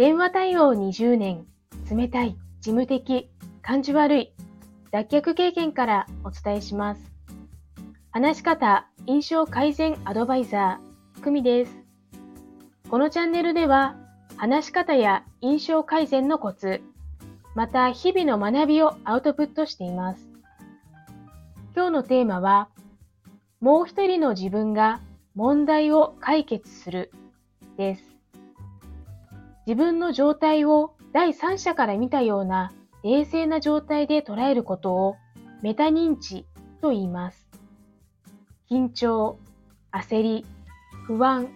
電話対応20年、冷たい、事務的、感じ悪い、脱却経験からお伝えします。話し方、印象改善アドバイザー、久美です。このチャンネルでは、話し方や印象改善のコツ、また日々の学びをアウトプットしています。今日のテーマは、もう一人の自分が問題を解決するです。自分の状態を第三者から見たような冷静な状態で捉えることをメタ認知と言います。緊張、焦り、不安、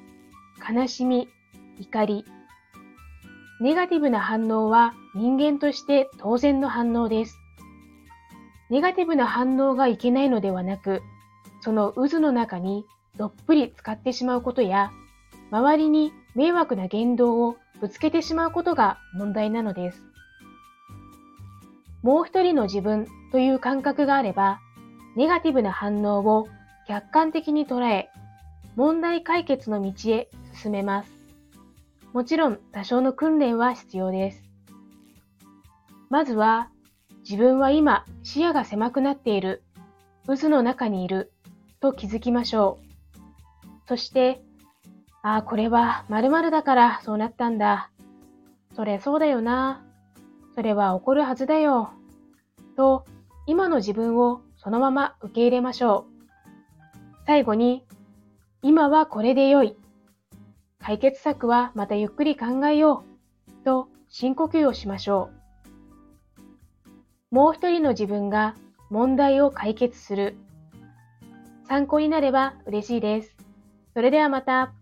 悲しみ、怒り。ネガティブな反応は人間として当然の反応です。ネガティブな反応がいけないのではなく、その渦の中にどっぷり使ってしまうことや、周りに迷惑な言動をぶつけてしまうことが問題なのです。もう一人の自分という感覚があれば、ネガティブな反応を客観的に捉え、問題解決の道へ進めます。もちろん多少の訓練は必要です。まずは、自分は今視野が狭くなっている、渦の中にいると気づきましょう。そして、ああ、これは〇〇だからそうなったんだ。それそうだよな。それは起こるはずだよ。と、今の自分をそのまま受け入れましょう。最後に、今はこれで良い。解決策はまたゆっくり考えよう。と深呼吸をしましょう。もう一人の自分が問題を解決する。参考になれば嬉しいです。それではまた。